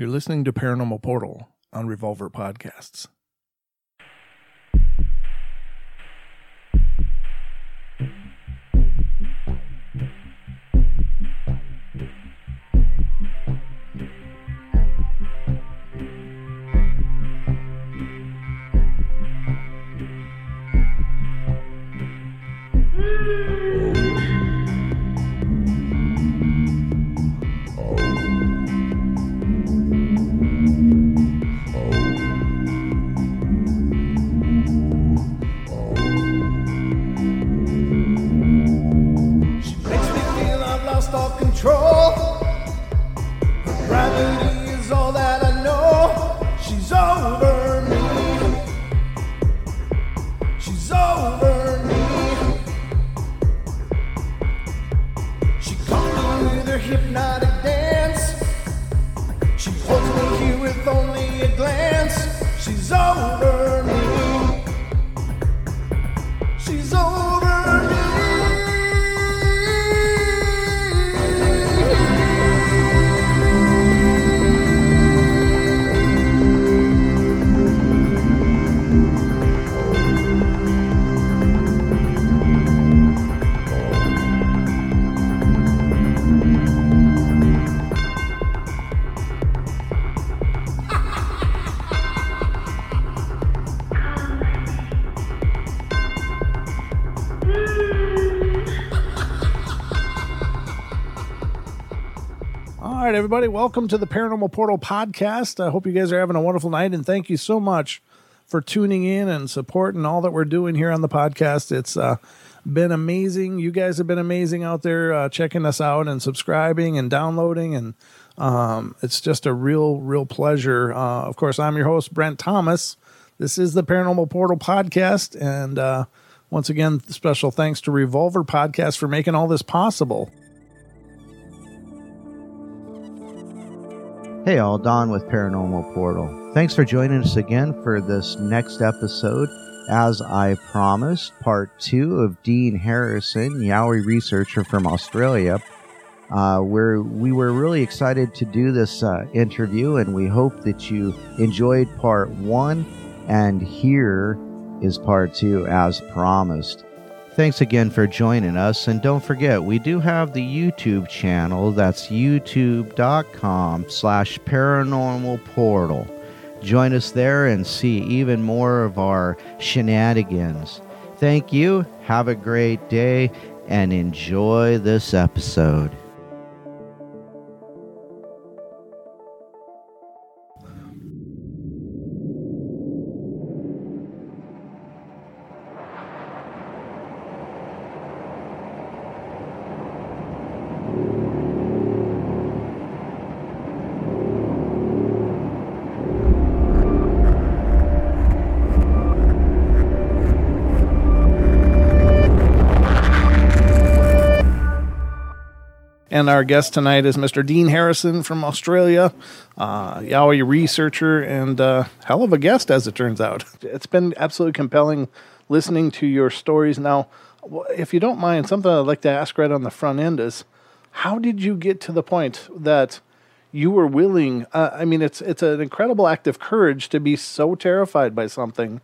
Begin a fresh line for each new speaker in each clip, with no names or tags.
You're listening to Paranormal Portal on Revolver Podcasts. Everybody, welcome to the Paranormal Portal podcast. I hope you guys are having a wonderful night, and thank you so much for tuning in and supporting all that we're doing here on the podcast. It's uh, been amazing. You guys have been amazing out there uh, checking us out and subscribing and downloading, and um, it's just a real, real pleasure. Uh, of course, I'm your host, Brent Thomas. This is the Paranormal Portal podcast, and uh, once again, special thanks to Revolver Podcast for making all this possible.
Hey, all, Don with Paranormal Portal. Thanks for joining us again for this next episode. As I promised, part two of Dean Harrison, Yowie researcher from Australia. Uh, where we were really excited to do this uh, interview, and we hope that you enjoyed part one. And here is part two, as promised. Thanks again for joining us. And don't forget, we do have the YouTube channel. That's youtube.com slash paranormal portal. Join us there and see even more of our shenanigans. Thank you. Have a great day and enjoy this episode.
Our guest tonight is Mr. Dean Harrison from Australia, uh, Yowie researcher, and uh, hell of a guest, as it turns out. It's been absolutely compelling listening to your stories. Now, if you don't mind, something I'd like to ask right on the front end is how did you get to the point that you were willing? Uh, I mean, it's, it's an incredible act of courage to be so terrified by something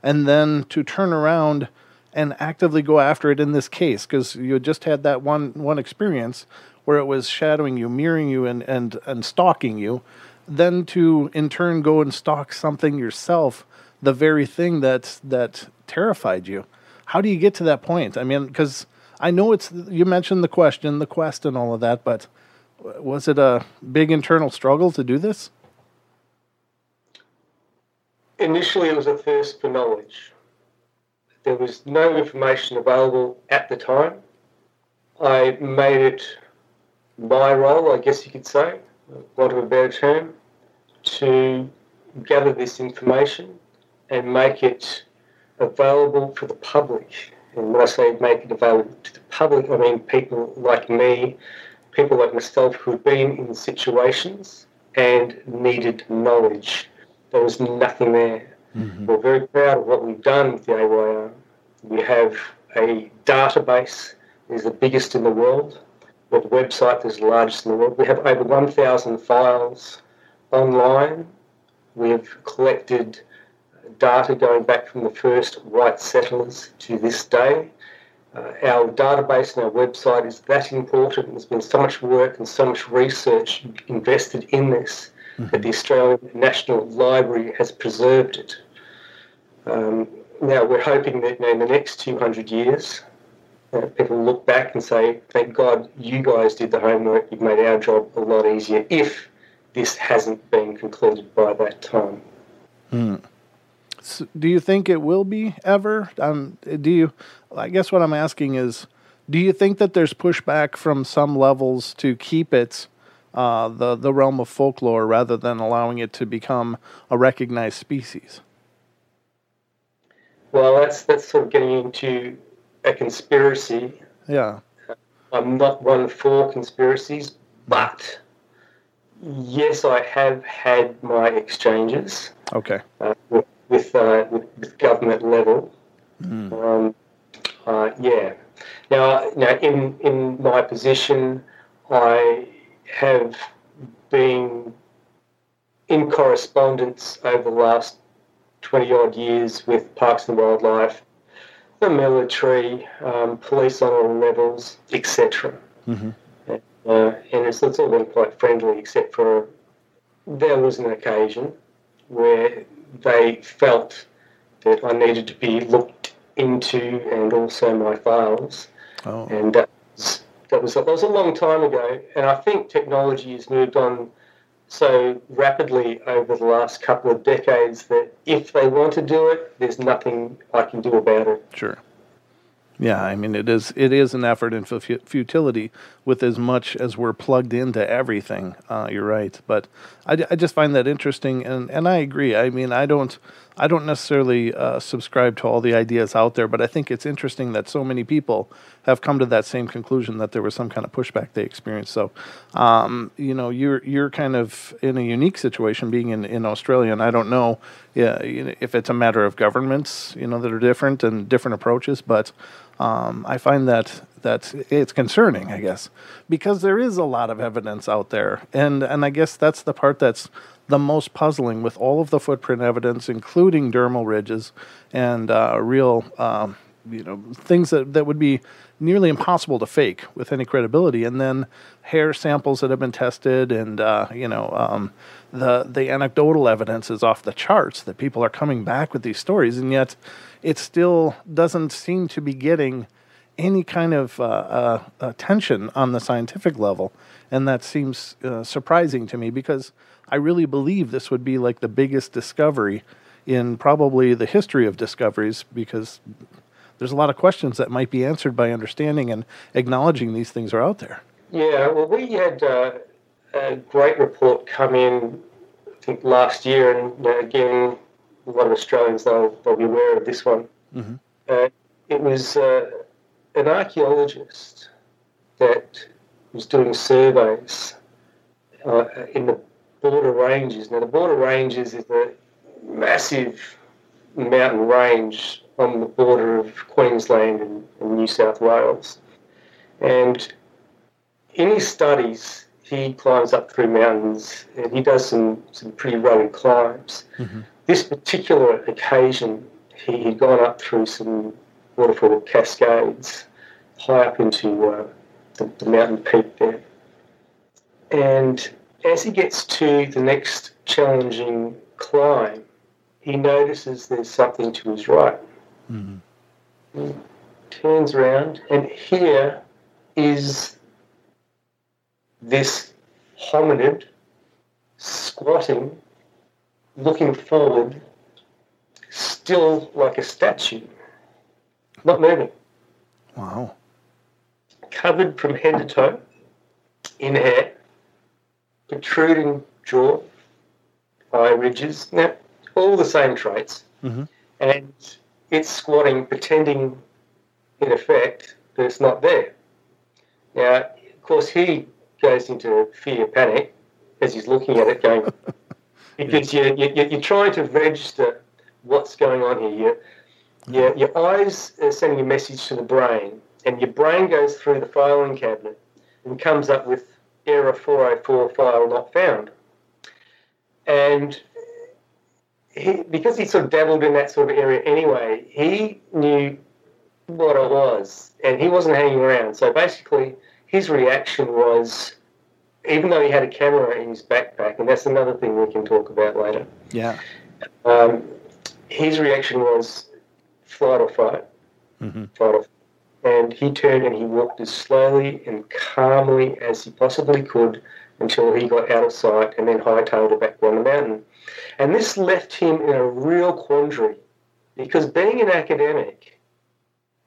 and then to turn around and actively go after it in this case because you just had that one one experience where it was shadowing you, mirroring you, and and and stalking you, then to in turn go and stalk something yourself, the very thing that that terrified you. How do you get to that point? I mean, because I know it's you mentioned the question, the quest, and all of that, but was it a big internal struggle to do this?
Initially, it was a thirst for knowledge. There was no information available at the time. I made it my role, I guess you could say, for want of a better term, to gather this information and make it available for the public. And when I say make it available to the public, I mean people like me, people like myself who've been in situations and needed knowledge. There was nothing there. Mm-hmm. We're very proud of what we've done with the AYR. We have a database that is the biggest in the world. We have a website that is the largest in the world. We have over 1,000 files online. We've collected data going back from the first white settlers to this day. Uh, our database and our website is that important. There's been so much work and so much research invested in this that the Australian National Library has preserved it. Um, now, we're hoping that in the next 200 years, uh, people look back and say, thank God you guys did the homework, you've made our job a lot easier if this hasn't been concluded by that time.
So do you think it will be ever? Um, do you? I guess what I'm asking is, do you think that there's pushback from some levels to keep it uh, the the realm of folklore rather than allowing it to become a recognized species?
Well, that's, that's sort of getting into a conspiracy.
Yeah.
I'm not one for conspiracies, but yes, I have had my exchanges.
Okay.
uh, with with, uh, with with government level. Um, uh, yeah. Now, now in in my position, I have been in correspondence over the last twenty odd years with Parks and Wildlife, the military, um, police on all levels, etc.
Mhm.
And, uh, and it's, it's all been quite friendly, except for there was an occasion where they felt that I needed to be looked into and also my files.
Oh.
And that was, that was, that was a long time ago. And I think technology has moved on so rapidly over the last couple of decades that if they want to do it, there's nothing I can do about it.
Sure. Yeah, I mean it is it is an effort in futility with as much as we're plugged into everything. Uh, you're right, but I, I just find that interesting, and, and I agree. I mean I don't I don't necessarily uh, subscribe to all the ideas out there, but I think it's interesting that so many people have come to that same conclusion that there was some kind of pushback they experienced. So, um, you know, you're you're kind of in a unique situation being in, in Australia, and I don't know, yeah, if it's a matter of governments, you know, that are different and different approaches, but um, I find that that it's concerning, I guess, because there is a lot of evidence out there, and and I guess that's the part that's the most puzzling with all of the footprint evidence, including dermal ridges and uh, real, um, you know, things that that would be nearly impossible to fake with any credibility, and then hair samples that have been tested, and uh, you know. Um, the, the anecdotal evidence is off the charts that people are coming back with these stories, and yet it still doesn't seem to be getting any kind of uh, uh, attention on the scientific level. And that seems uh, surprising to me because I really believe this would be like the biggest discovery in probably the history of discoveries because there's a lot of questions that might be answered by understanding and acknowledging these things are out there.
Yeah, well, we had uh, a great report come in, I think, last year, and you again, a lot of Australians they'll, they'll be aware of this one.
Mhm.
Uh, it was uh, an archaeologist that was doing surveys uh, in the border ranges. Now, the border ranges is a massive mountain range on the border of Queensland and, and New South Wales, and in his studies, he climbs up through mountains and he does some, some pretty rugged climbs. This particular occasion, he had gone up through some waterfall cascades high up into uh, the, the mountain peak there. And as he gets to the next challenging climb, he notices there's something to his right. He turns around, and here is this hominid squatting, looking forward, still like a statue, not moving,
Wow.
covered from head to toe in hair, protruding jaw, eye ridges, now, all the same traits.
Mhm.
And it's squatting, pretending, in effect, that it's not there. Now, of course, he goes into fear, panic as he's looking at it, going, because you, you, you- you're trying to register what's going on here. You, your, mm-hmm. your eyes are sending a message to the brain, and your brain goes through the filing cabinet and comes up with error 404 file not found. and he, because he sort of dabbled in that sort of area anyway, he knew what I was, and he wasn't hanging around. So basically, his reaction was, even though he had a camera in his backpack, and that's another thing we can talk about later.
Yeah.
Um, his reaction was flight or fight,
Mhm.
fight or and he turned and he walked as slowly and calmly as he possibly could until he got out of sight and then hightailed it back down the mountain. And this left him in a real quandary because being an academic,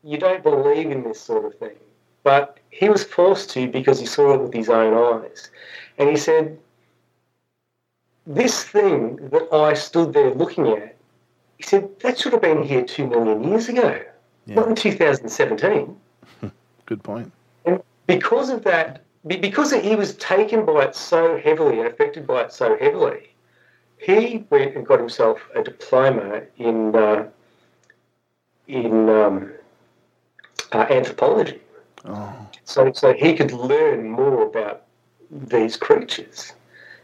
you don't believe in this sort of thing. But he was forced to because he saw it with his own eyes. And he said, This thing that I stood there looking at, he said, that should have been here two million years ago, not
Yeah.
in 2017
Good point.
And because of that, because he was taken by it so heavily and affected by it so heavily, he went and got himself a diploma in uh, in um, uh, anthropology,
Oh.
so so he could learn more about these creatures,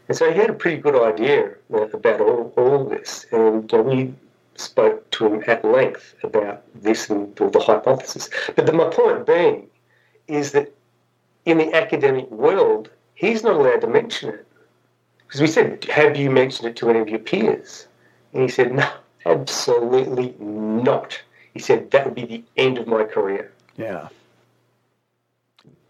and so he had a pretty good idea about all, all this, and uh, we spoke to him at length about this and the, the hypothesis. But the, my point being is that in the academic world, he's not allowed to mention it. Because we said, Have you mentioned it to any of your peers? And he said, No, absolutely not. He said, That would be the end of my career.
Yeah.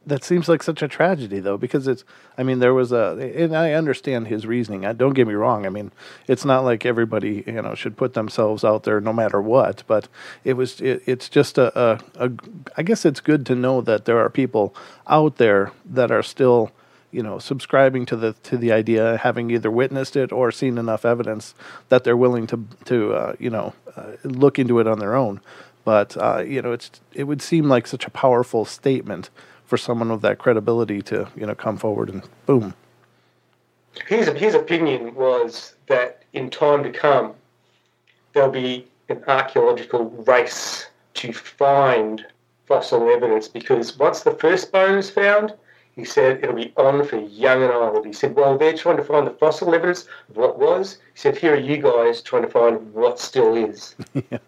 That seems like such a tragedy, though, because it's. I mean, there was a, and I understand his reasoning. I, don't get me wrong. I mean, it's not like everybody, you know, should put themselves out there no matter what. But it was. It, it's just a, a, a. I guess it's good to know that there are people out there that are still, you know, subscribing to the to the idea, having either witnessed it or seen enough evidence that they're willing to to uh, you know uh, look into it on their own. But uh, you know, it's it would seem like such a powerful statement for someone with that credibility to you know come forward and boom.
His, his opinion was that in time to come, there'll be an archaeological race to find fossil evidence because once the first bone is found, he said it'll be on for young and old. He said, well, they're trying to find the fossil evidence of what was. He said, here are you guys trying to find what still is.
Yeah,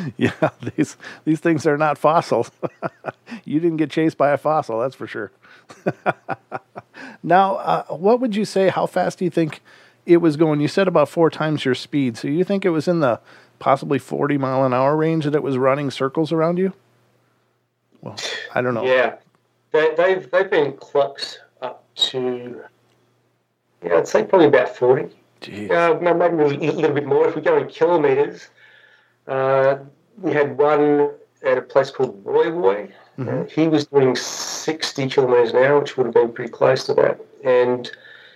yeah, these these things are not fossils. you didn't get chased by a fossil, that's for sure. now, uh, what would you say? How fast do you think it was going? You said about four times your speed, so you think it was in the possibly forty mile an hour range that it was running circles around you? Well, I don't know.
Yeah, they, they've they've been clocked up to yeah, I'd say probably about forty. Uh, maybe a little, bit more if we go in kilometres. Uh, we had one at a place called Roy Roy. Uh, he was doing 60 kilometres an hour, which would have been pretty close to that. And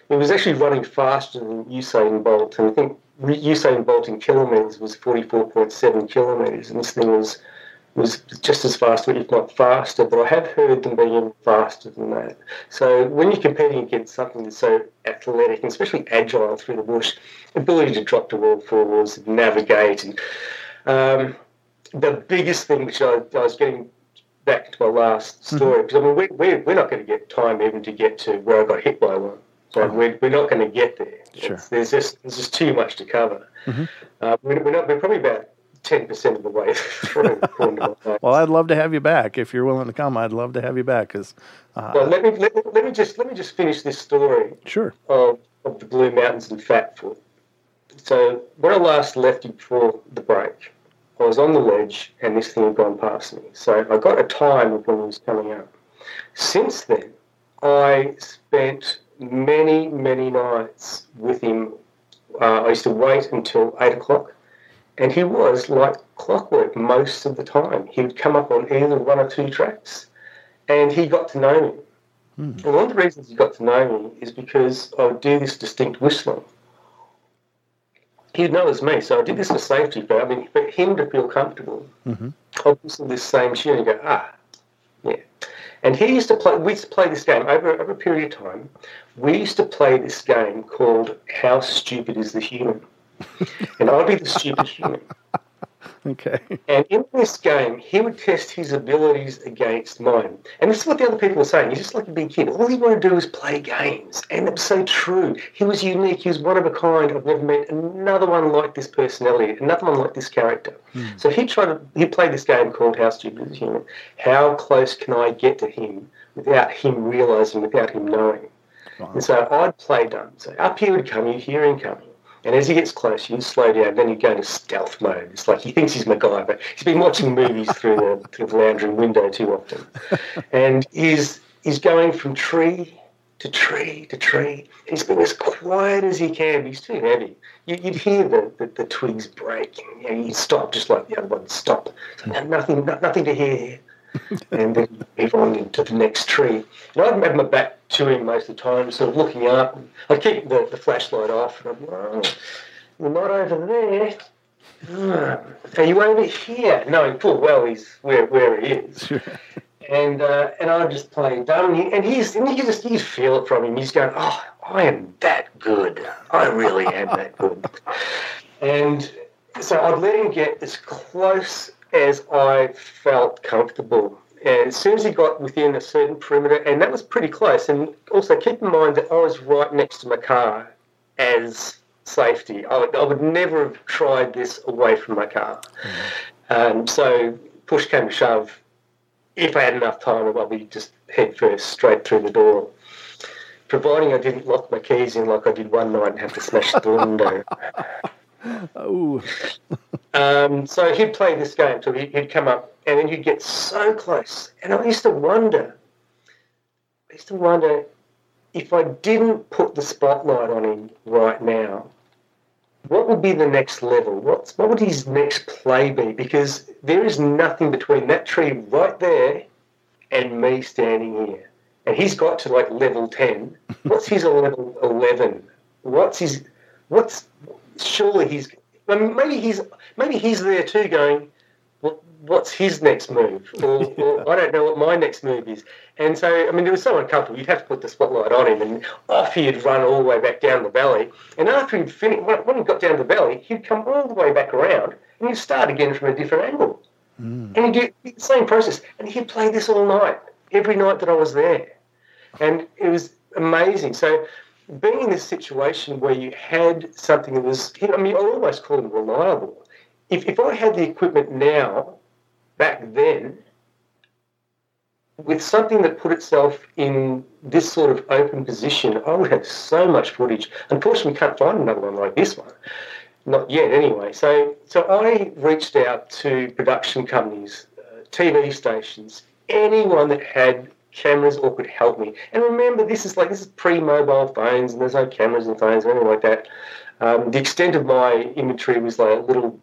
it was actually running faster than Usain Bolt. And I think Usain Bolt in kilometres was 44.7 kilometres. And this thing was was just as fast, or if not faster, but I have heard them being faster than that. So when you're competing against something that's so athletic and especially agile through the bush, ability to drop to all fours, navigate, and um, the biggest thing which I, I was getting back to my last story, because I mean, we, we, we're not going to get time even to get to where I got hit by one. So we're, we're not going to get there.
Sure.
There's just there's just too much to cover.
Mhm.
Uh, we're, we're, not, we're probably about ten percent of the way through. according to my notes.
Well, I'd love to have you back if you're willing to come. I'd love to have you back because, uh,
Well, let me, let me let me just let me just finish this story
sure.
of, of the Blue Mountains and Fatfoot. So when I last left you before the break, I was on the ledge and this thing had gone past me. So I got a time of when it was coming up. Since then, I spent many, many nights with him. Uh, I used to wait until eight o'clock, and he was like clockwork most of the time. He would come up on either one or two tracks, and he got to know me. And one of the reasons he got to know me is because I would do this distinct whistling. He'd know it was me, so I did this for safety, but I mean, for him to feel comfortable,
Mhm.
I'd whistle this same tune and go, ah, yeah. And he used to play, we used to play this game over, over a period of time. We used to play this game called How Stupid is the Human? and I'd be the stupid human.
Okay.
And in this game, he would test his abilities against mine. And this is what the other people were saying. He's just like a big kid. All he wanted to do was play games. And it was so true. He was unique. He was one of a kind. I've never met another one like this personality, another one like this character. Hmm. So he tried to, he played this game called How Stupid is Human? How close can I get to him without him realizing, without him knowing? And so I'd play dumb. So up he would come, you hear him coming. And as he gets close, you slow down, then you go into stealth mode. It's like he thinks he's MacGyver. He's been watching movies through the, through the lounge room window too often. And he's, he's going from tree to tree to tree. He's being as quiet as he can. But he's too heavy. You, you'd hear the, the, the twigs break. And he'd stop just like the other one stop. Hmm. So no, nothing, no, nothing to hear here. And then move on into the next tree. And I'd have my back to him most of the time, sort of looking up. I'd keep the, the flashlight off, and I'm oh, you're not over there. Ah, Are you over here? Knowing full well he's where, where he is. And uh, and I'm just play dumb, and, he, and he's and you just you feel it from him. He's going, oh, I am that good. I really am that good. And so I'd let him get as close as I felt comfortable. And as soon as he got within a certain perimeter, and that was pretty close, and also keep in mind that I was right next to my car as safety. I would, I would never have tried this away from my car. Um, so push came to shove. If I had enough time, I'd probably just head first straight through the door. Providing I didn't lock my keys in like I did one night and have to smash the window.
Oh,
Um, so he'd play this game till he- he'd come up, and then he'd get so close. And I used to wonder, I used to wonder if I didn't put the spotlight on him right now, what would be the next level? What's, what would his next play be? Because there is nothing between that tree right there and me standing here. And he's got to like level 10. What's his level 11? What's his, what's, surely he's, I mean, maybe he's, maybe he's there too going, what, what's his next move? Or, or I don't know what my next move is. And so, I mean, it was so uncomfortable. You'd have to put the spotlight on him, and off he'd run all the way back down the valley. And after he'd finished, when when he got down the valley, he'd come all the way back around, and he'd start again from a different angle. Hmm. And he'd do the same process. And he'd play this all night, every night that I was there. And it was amazing. So, being in this situation where you had something that was, I mean, I almost call him reliable. If, if I had the equipment now, back then, with something that put itself in this sort of open position, I would have so much footage. Unfortunately, we can't find another one like this one. Not yet, anyway. So, so I reached out to production companies, uh, TV stations, anyone that had cameras or could help me. And remember, this is like this is pre-mobile phones, and there's no cameras and phones or anything like that. Um, the extent of my inventory was like a little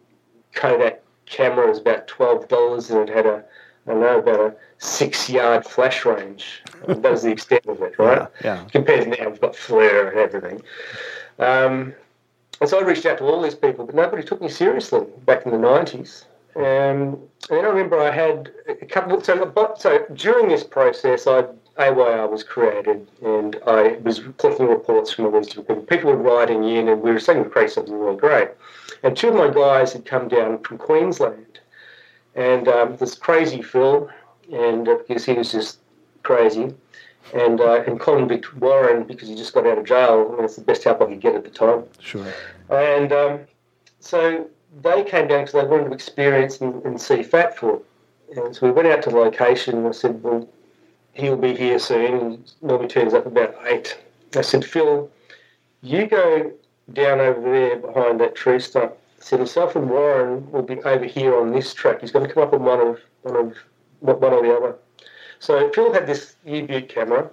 Kodak camera. It was about twelve dollars, and it had a I don't know about a six-yard flash range. that was the extent of it, right?
yeah.
Compared to now, we've got FLIR and everything. Um, and so I reached out to all these people, but nobody took me seriously back in the 90s. Um, and then I remember I had a couple. So, but, so during this process, I AYR was created, and I was collecting reports from all these different people. People were writing in, and we were saying to create something really great. And two of my guys had come down from Queensland, and um, this crazy Phil, and uh, because he was just crazy, and uh, and Colin Vic Warren because he just got out of jail. I mean, it's the best help I could get at the time.
Sure.
And um, so they came down because they wanted to experience and, and see Fatfoot. And so we went out to the location and I said, well, he'll be here soon. And normally turns up about eight. I said, Phil, you go down over there behind that tree stump. I said, himself and Warren will be over here on this track. He's going to come up on one of one of one or the other. So Phil had this U-Butte camera,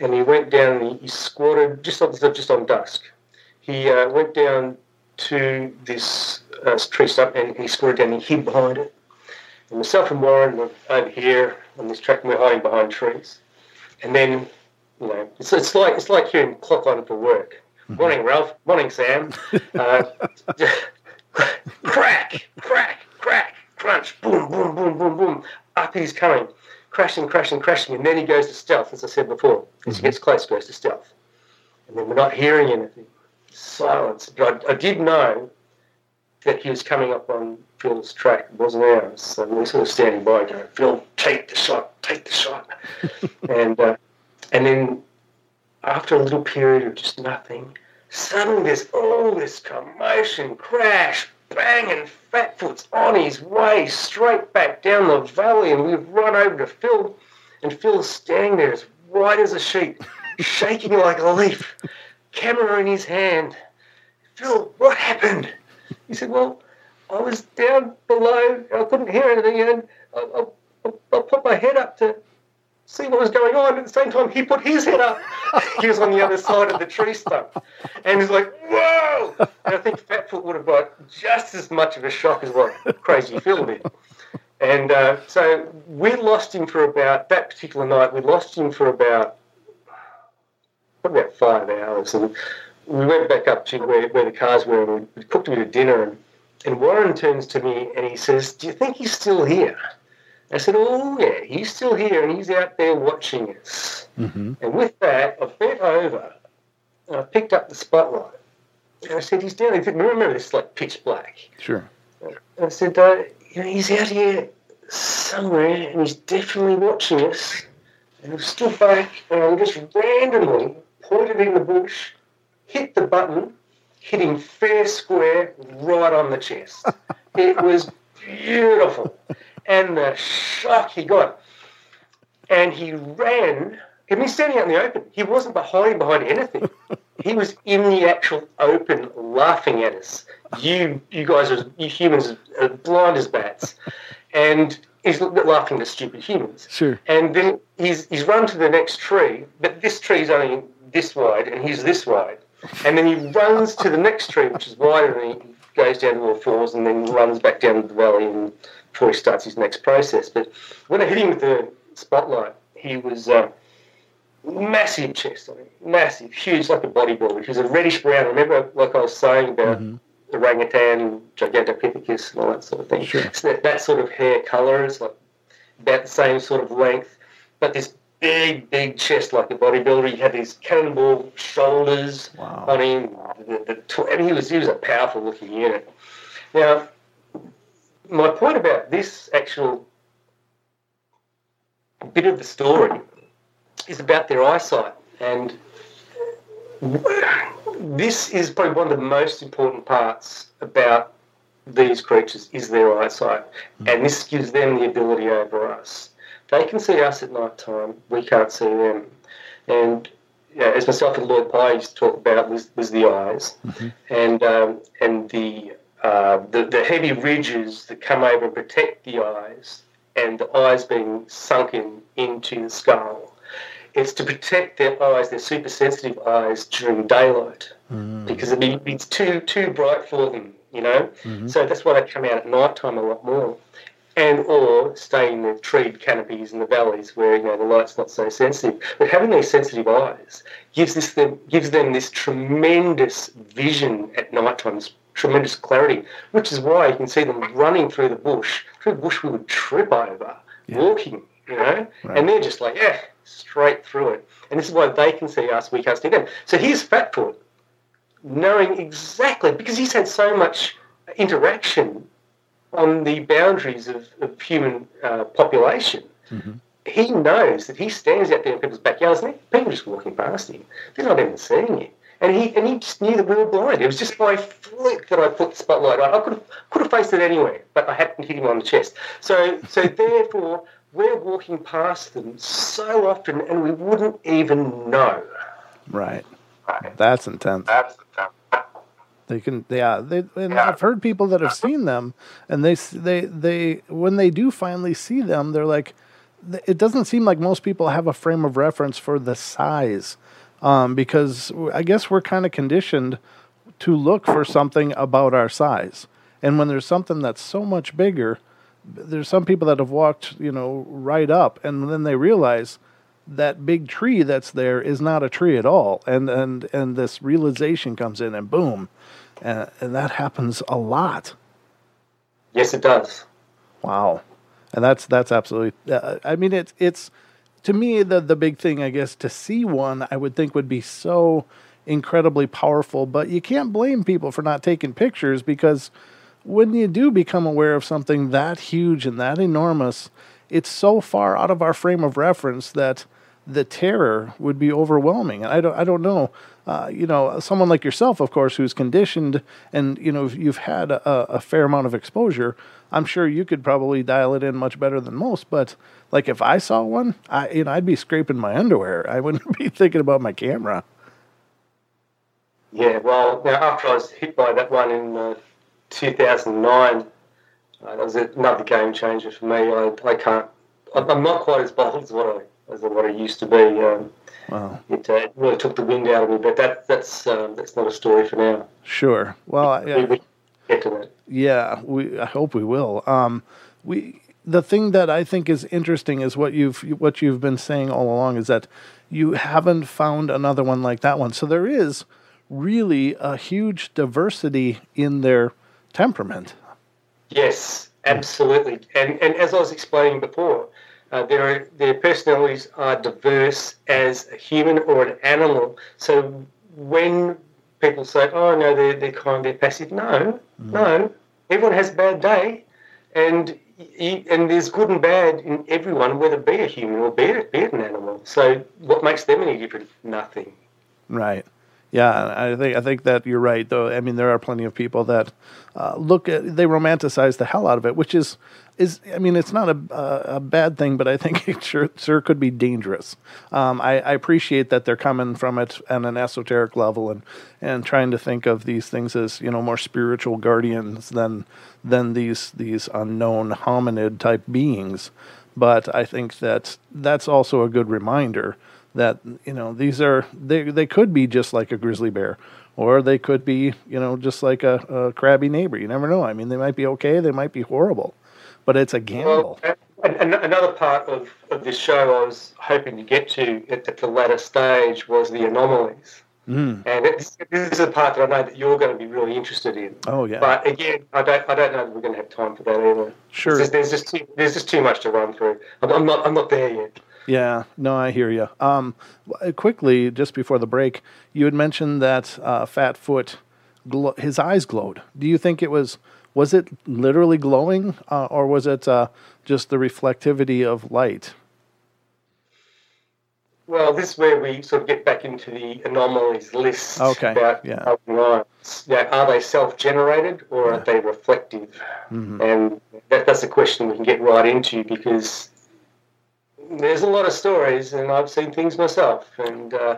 and he went down and he, he squatted just on just on dusk. He uh, went down to this uh, tree stump and he squatted down and he hid behind it. And myself and Warren were over here on this track, and we're hiding behind trees. And then, you know, it's, it's like it's like hearing clock on for work. Morning, Ralph. Morning, Sam. Uh, crack, crack, crack, crunch, boom, boom, boom, boom, boom. Up he's coming, crashing, crashing, crashing, and then he goes to stealth, as I said before. As he gets close, goes to stealth. And then we're not hearing anything. Silence. But I, I did know that he was coming up on Phil's track. It wasn't ours. So we were sort of standing by going, Phil, take the shot, take the shot. and, uh, and then after a little period of just nothing, suddenly there's all this commotion, crash, bang, and Fatfoot's on his way straight back down the valley. And we've run over to Phil, and Phil's standing there as white as a sheet, shaking like a leaf, camera in his hand. Phil, what happened? He said, Well, I was down below, I couldn't hear anything, and I, I, I put my head up to see what was going on. At the same time, he put his head up. he was on the other side of the tree stump. And he's like, Whoa! And I think Fatfoot would have got just as much of a shock as what Crazy Phil did. And uh, so we lost him for about, that particular night, we lost him for about, probably about five hours. And we went back up to where, where the cars were and we cooked a bit of dinner. And, and Warren turns to me and he says, Do you think he's still here? I said, Oh, yeah, he's still here and he's out there watching us.
Mm-hmm.
And with that, I bent over and I picked up the spotlight. And I said, He's down there. Remember, this is like pitch black.
Sure.
And I said, uh, you know, he's out here somewhere and he's definitely watching us. And I stood back and I just randomly pointed in the bush, hit the button, hit him fair square right on the chest. it was beautiful. And the shock he got. And he ran. He was standing out in the open. He wasn't hiding behind anything. He was in the actual open, laughing at us. You, you guys, are, you humans, are blind as bats, and he's laughing at stupid humans.
Sure.
And then he's he's run to the next tree, but this tree's only this wide, and he's this wide. And then he runs to the next tree, which is wider, and he goes down to all fours, and then runs back down the valley, and before he starts his next process. But when I hit him with the spotlight, he was. Uh, massive chest on him, massive, huge, like a bodybuilder. He was a reddish brown. Remember, like I was saying about
Mhm.
orangutan, Gigantopithecus, and all that sort of thing.
Sure.
So that, that sort of hair colour is like about the same sort of length, but this big, big chest like a bodybuilder. He had these cannonball shoulders
Wow.
on him. The, the, tw- and he was he was a powerful looking unit. Now, my point about this actual bit of the story is about their eyesight and this is probably one of the most important parts about these creatures is their eyesight hmm. and this gives them the ability over us they can see us at night time. We can't see them. And yeah, as myself and Lloyd to talk about was, was the eyes. And um, and the, uh, the the heavy ridges that come over and protect the eyes and the eyes being sunken into the skull. It's to protect their eyes, their super sensitive eyes during daylight, because it'd be, it's too too bright for them, you know. So that's why they come out at night time a lot more, and or stay in the treed canopies in the valleys where you know the light's not so sensitive. But having these sensitive eyes gives this them gives them this tremendous vision at night time, this tremendous clarity, which is why you can see them running through the bush, through the bush we would trip over, walking, you know,
Right.
and they're just like, yeah, straight through it. And this is why they can see us, we can't see them. So here's Fatfoot, knowing exactly, because he's had so much interaction on the boundaries of, of human uh, population. He knows that he stands out there in people's backyards and people just walking past him. They're not even seeing him. And he and he just knew that we were blind. It was just by flick that I put the spotlight on. I could have could have faced it anywhere, but I hadn't hit him on the chest. So so therefore we're walking past them so often and we wouldn't even know.
Right.
Right.
That's intense.
That's time.
They can, yeah. They, and
Yeah.
I've heard people that have seen them, and they, they, they, when they do finally see them, they're like, it doesn't seem like most people have a frame of reference for the size, um, because I guess we're kind of conditioned to look for something about our size, and when there's something that's so much bigger, there's some people that have walked, you know, right up, and then they realize that big tree that's there is not a tree at all, and and and this realization comes in, and boom, and, and that happens a lot.
Yes, it does.
Wow, and that's that's absolutely. Uh, I mean, it's it's to me the the big thing, I guess, to see one, I would think would be so incredibly powerful. But you can't blame people for not taking pictures because when you do become aware of something that huge and that enormous, it's so far out of our frame of reference that the terror would be overwhelming. And I don't, I don't know. Uh, you know, someone like yourself, of course, who's conditioned and you know you've had a, a fair amount of exposure. I'm sure you could probably dial it in much better than most. But like if I saw one, I you know I'd be scraping my underwear. I wouldn't be thinking about my camera.
Yeah, well, now after I was hit by that one in uh, 2009, uh, that was another game changer for me. I, I can't, I'm not quite as bold as what I as what I used to be. Um,
Wow.
it uh, really took the wind out of me, but that that's um, that's not a story for now.
Sure. Well,
We,
yeah,
we get to that.
yeah. We I hope we will. Um, we the thing that I think is interesting is what you've what you've been saying all along is that you haven't found another one like that one. So there is really a huge diversity in their temperament.
Yes, absolutely. And and as I was explaining before, uh, their their personalities are diverse as a human or an animal. So when people say, "Oh no, they're they're kind, they're passive," no, no, everyone has a bad day, and and there's good and bad in everyone, whether be a human or be it, be it an animal. So what makes them any different? Nothing.
Right. Yeah, I think I think that you're right. Though I mean, there are plenty of people that uh, look at they romanticize the hell out of it, which is is I mean, it's not a a, a bad thing, but I think it sure sure could be dangerous. Um, I, I appreciate that they're coming from it at an esoteric level and and trying to think of these things as you know more spiritual guardians than than these these unknown hominid type beings. But I think that that's also a good reminder that you know these are they they could be just like a grizzly bear or they could be you know just like a, a crabby neighbor you never know i mean they might be okay they might be horrible but it's a gamble
Well, an- an- another part of, of this show I was hoping to get to at, at the latter stage was the anomalies.
Mm.
And it's, this is a part that I know that you're going to be really interested in.
oh yeah
But again, I don't, I don't know that we're going to have time for that either.
Sure.
There's, there's just too, there's just too much to run through. I'm, I'm not I'm not there yet.
Yeah no i hear you um quickly just before the break you had mentioned that uh, Fatfoot glo- his eyes glowed do you think it was was it literally glowing uh, or was it uh, just the reflectivity of light
Well, this is where we sort of get back into the anomalies list
Okay,
about
yeah.
Yeah, are they self-generated or are they reflective?
Mm-hmm.
And that, that's a question we can get right into because there's a lot of stories, and I've seen things myself, and uh,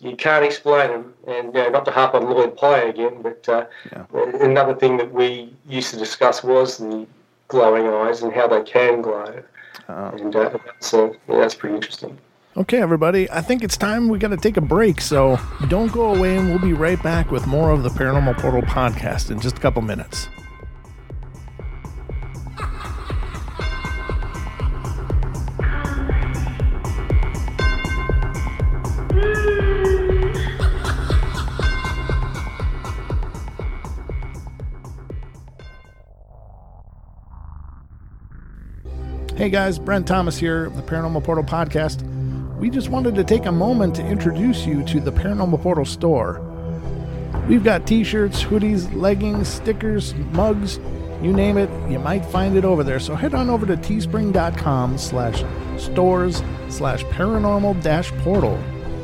you can't explain them. And you know, not to harp on Lloyd Pye again, but uh,
Yeah.
another thing that we used to discuss was the glowing eyes and how they can glow.
Oh.
And uh, so yeah, that's pretty interesting.
Okay, everybody, I think it's time we got to take a break, so don't go away, and we'll be right back with more of the Paranormal Portal podcast in just a couple minutes. Hey guys, Brent Thomas here the Paranormal Portal Podcast. We just wanted to take a moment to introduce you to the Paranormal Portal store. We've got t-shirts, hoodies, leggings, stickers, mugs, you name it, you might find it over there. So head on over to teespring.com slash stores slash paranormal dash portal.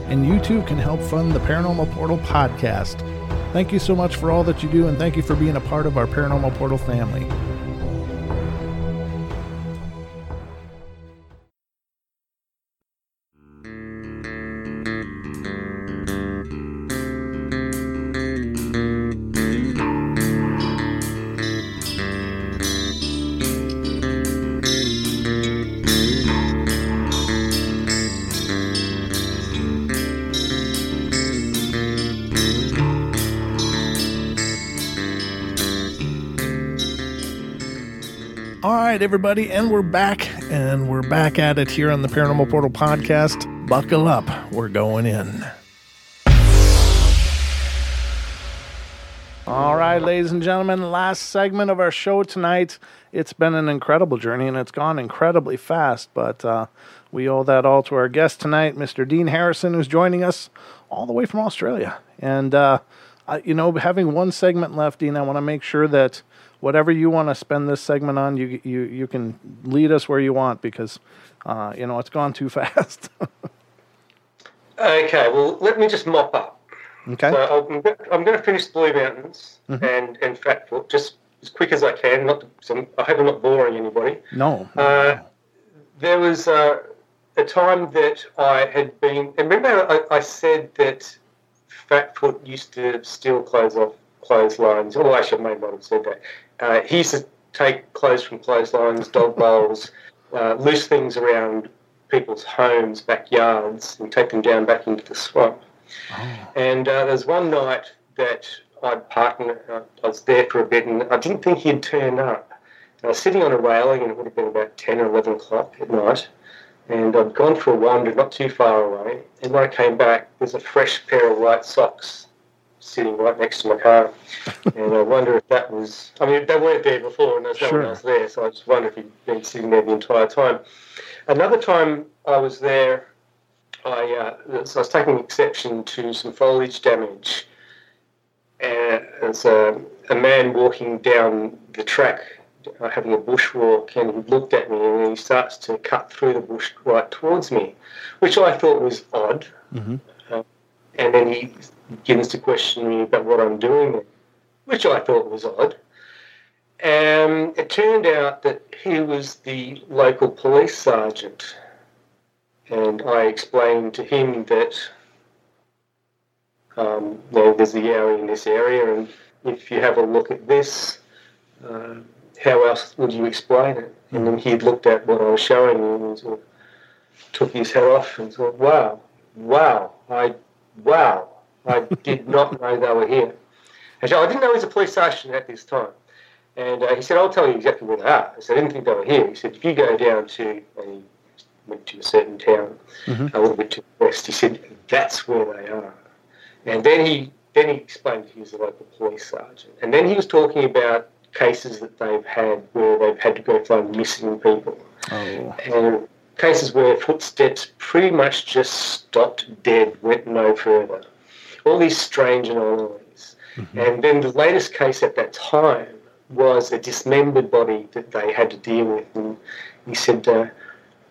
And you too can help fund the Paranormal Portal podcast. Thank you so much for all that you do, and thank you for being a part of our Paranormal Portal family. Right, everybody, and we're back, and we're back at it here on the Paranormal Portal podcast. Buckle up, we're going in. All right, ladies and gentlemen, last segment of our show tonight. It's been an incredible journey, and it's gone incredibly fast, but uh, we owe that all to our guest tonight, Mr. Dean Harrison, who's joining us all the way from Australia. And, uh, I, you know, having one segment left, Dean, I want to make sure that whatever you want to spend this segment on, you you you can lead us where you want because uh, you know it's gone too fast.
Okay, well, let me just mop up.
okay.
So I'm, I'm going to finish Blue Mountains and, and Fatfoot just as quick as I can. Not to, I'm- hope I'm not boring anybody.
no.
Uh, there was uh, a time that I had been, and remember I, I said that Fatfoot used to steal clothes off clotheslines. Oh, I not have said that. Uh, he used to take clothes from clotheslines, dog bowls, uh, loose things around people's homes, backyards, and take them down back into the swamp. And uh, there's one night that I'd parked, and uh, I was there for a bit, and I didn't think he'd turn up. I was sitting on a railing, and it would have been about 10 or 11 o'clock at night. And I'd gone for a wander not too far away. And when I came back, there's a fresh pair of white socks sitting right next to my car. and I wonder if that was, I mean, they weren't there before, and there's no
Sure.
one else there. So I just wonder if he'd been sitting there the entire time. Another time I was there, I, uh, so I was taking exception to some foliage damage. And there's a, a man walking down the track uh, having a bushwalk and he looked at me and he starts to cut through the bush right towards me, which I thought was odd.
Mhm.
Uh, and then he begins to question me about what I'm doing which I thought was odd. Um, it turned out that he was the local police sergeant. And I explained to him that um, there's a Yowie in this area, and if you have a look at this, uh, how else would you explain it? And then he looked at what I was showing him and sort of took his head off and thought, wow, wow, I, wow, I did not know they were here. Actually, I didn't know he was a police sergeant at this time. And uh, he said, I'll tell you exactly where they are. I said, I didn't think they were here. He said, if you go down to, and he went to a certain town,
Mhm.
a little bit to the west, he said, that's where they are. And then he then he explained he was a local police sergeant. And then he was talking about cases that they've had where they've had to go find missing people.
Oh.
And cases where footsteps pretty much just stopped dead, went no further. All these strange anomalies. And then the latest case at that time was a dismembered body that they had to deal with. And he said, uh,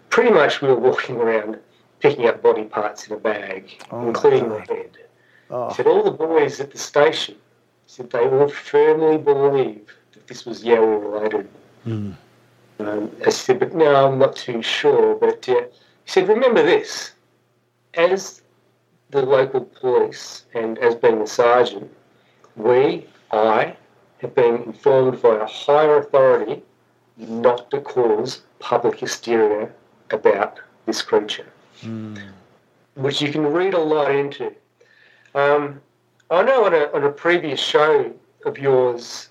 pretty much we were walking around picking up body parts in a bag,
Oh
including the head. He
Oh.
said all the boys at the station said they all firmly believe that this was Yowie related.
Mm.
Um, I said, but no, I'm not too sure. But uh, he said, remember this: as the local police and as being the sergeant, we, I, have been informed by a higher authority not to cause public hysteria about this creature
Mm.
which you can read a lot into. Um, I know on a, on a previous show of yours,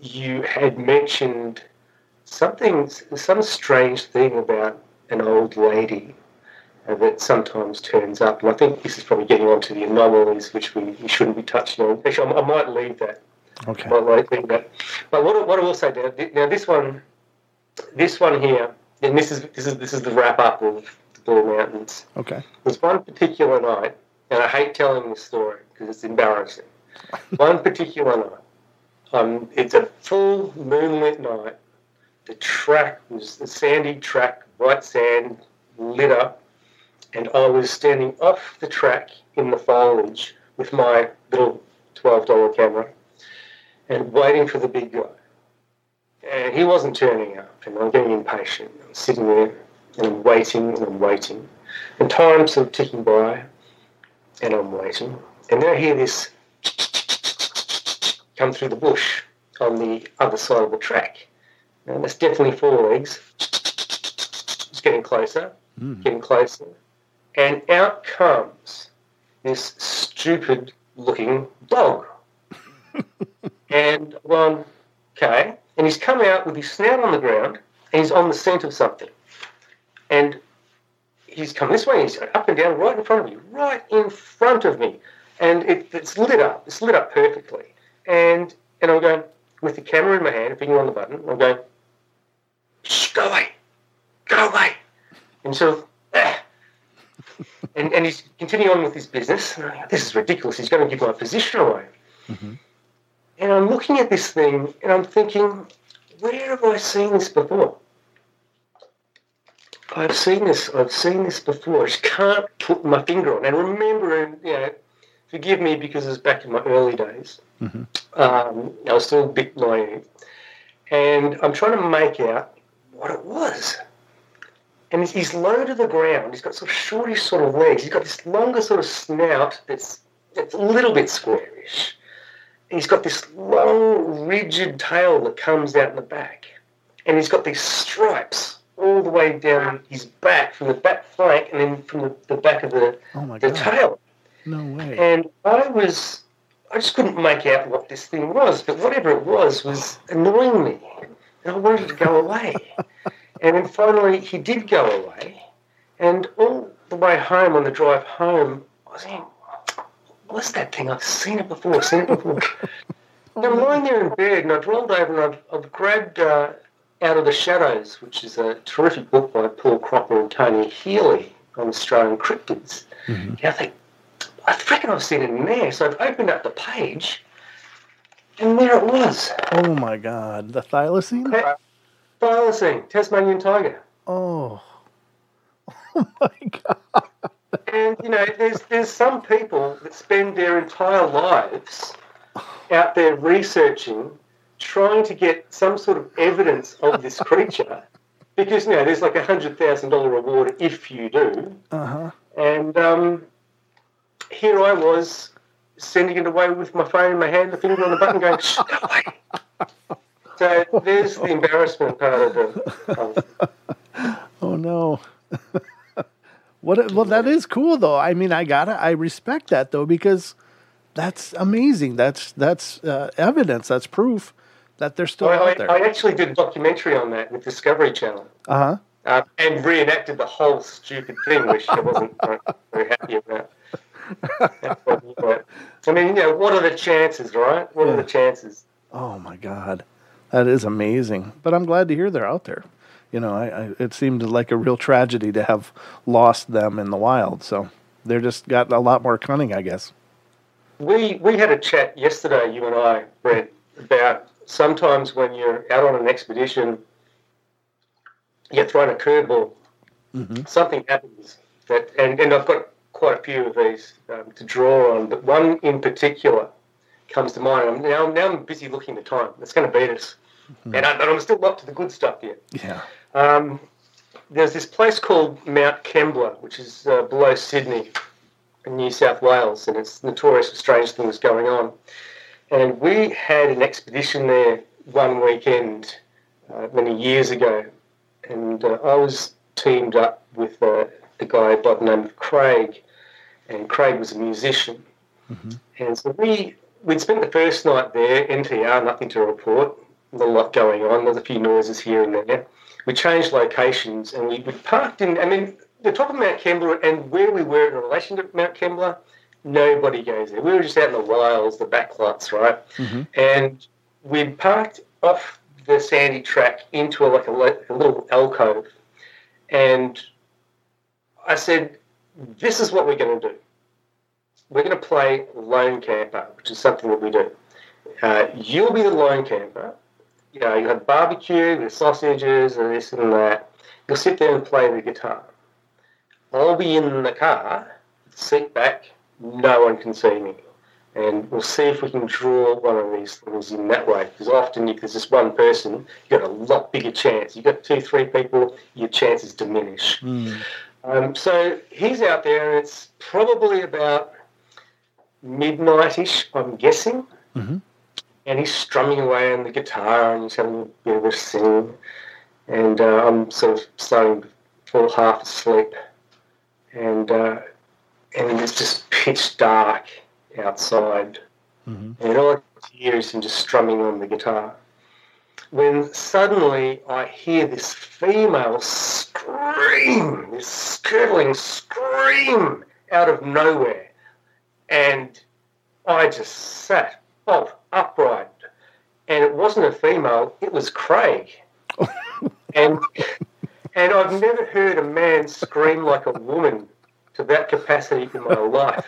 you had mentioned something, some strange thing about an old lady that sometimes turns up. And I think this is probably getting on to the anomalies, which we, we shouldn't be touching on. Actually, I, I might leave that.
Okay.
I might leave that. But what, I- what I will say now, now this one, this one here, and this is this is this is the wrap up of the Blue Mountains.
Okay.
There's one particular night, and I hate telling this story because it's embarrassing. one particular night, um, it's a full moonlit night. The track was a sandy track, white sand, lit up, and I was standing off the track in the foliage with my little $12 camera and waiting for the big guy. And he wasn't turning up, and I'm getting impatient. I'm sitting there and I'm waiting and I'm waiting. And time's sort of ticking by, and I'm waiting. And then I hear this come through the bush on the other side of the track. And that's definitely four legs. It's getting closer,
Mm.
getting closer. And out comes this stupid looking dog. and I'm okay. And he's come out with his snout on the ground and he's on the scent of something. And he's come this way, he's up and down right in front of me, right in front of me. And it, it's lit up, it's lit up perfectly. And and I'm going, with the camera in my hand, finger on the button, I'm going, shh, go away, go away. And ah. And, and he's continuing on with his business. And I'm like, this is ridiculous, he's going to give my position away.
Mhm.
And I'm looking at this thing and I'm thinking, where have I seen this before? I've seen this. I've seen this before. I just can't put my finger on. it. And remember, you know, forgive me because it was back in my early days. Um, I was still a bit naive, and I'm trying to make out what it was. And he's, he's low to the ground. He's got sort of shortish sort of legs. He's got this longer sort of snout that's that's a little bit squarish. And he's got this long, rigid tail that comes out in the back. And he's got these stripes all the way down his back, from the back flank, and then from the, the back of the,
Oh my
the
god.
tail.
No way.
And I was, I just couldn't make out what this thing was, but whatever it was was annoying me. And I wanted it to go away. and then finally he did go away. And all the way home, on the drive home, I was thinking, what's that thing? I've seen it before, I've seen it before. and I'm lying there in bed and I've rolled over and I've, I've grabbed uh, Out of the Shadows, which is a terrific book by Paul Cropper and Tony Healy on Australian cryptids. And I think, I reckon I've seen it in there. So I've opened up the page, and there it was.
Oh my god. The thylacine?
Thylacine, Tasmanian tiger.
Oh. Oh my god.
And you know, there's there's some people that spend their entire lives out there researching, trying to get some sort of evidence of this creature, because you know there's like a hundred thousand dollar reward if you do.
Uh-huh.
And um, here I was sending it away with my phone in my hand, the finger on the button, going, "Shh, go away." So there's the embarrassment part of it.
Oh no. what well that is cool though. I mean I gotta I respect that though because that's amazing. That's that's uh, evidence, that's proof that they're still
I,
out
I,
there.
I actually did a documentary on that with Discovery Channel.
uh-huh.
uh, and reenacted the whole stupid thing, which I wasn't uh, very happy about. I mean, you know, what are the chances, right? What are the chances?
Oh my God, that is amazing. But I'm glad to hear they're out there. You know, I, I, it seemed like a real tragedy to have lost them in the wild. So they're just got a lot more cunning, I guess.
We we had a chat yesterday, you and I, Brent, about sometimes when you're out on an expedition, you get thrown a curveball. Something happens that, and, and I've got quite a few of these um, to draw on, but one in particular comes to mind. I'm, now, now I'm busy looking at the time. It's going to beat us, and I, but I'm still up to the good stuff yet.
Yeah.
Um, there's this place called Mount Kembla, which is uh, below Sydney in New South Wales, and it's notorious for strange things going on. And we had an expedition there one weekend uh, many years ago, and uh, I was teamed up with uh, a guy by the name of Craig, and Craig was a musician. And so we we'd spent the first night there, NTR, nothing to report, not a lot going on. There's a few noises here and there. We changed locations and we, we parked in. I mean, the top of Mount Kembla and where we were in relation to Mount Kembla, nobody goes there. We were just out in the wilds, the backlots, right? Mm-hmm. And we parked off the sandy track into a, like a, a little alcove, and I said, "This is what we're going to do. We're going to play lone camper, which is something that we do. Uh, you'll be the lone camper. You know, you have barbecue with sausages and this and that. You'll sit there and play the guitar. I'll be in the car, seat back, no one can see me. And we'll see if we can draw one of these things in that way. Because often, if there's just one person, you've got a lot bigger chance. You've got two, three people, your chances diminish. Um, so he's out there, and it's probably about midnight-ish, I'm guessing. And he's strumming away on the guitar, and he's having a bit of a sing. And uh, I'm sort of starting to fall half asleep, and uh, and it's just pitch dark outside, and all I can hear is him just strumming on the guitar. When suddenly I hear this female scream, this curdling scream out of nowhere, and I just sat bolt upright, and it wasn't a female; it was Craig, and and I've never heard a man scream like a woman to that capacity in my life.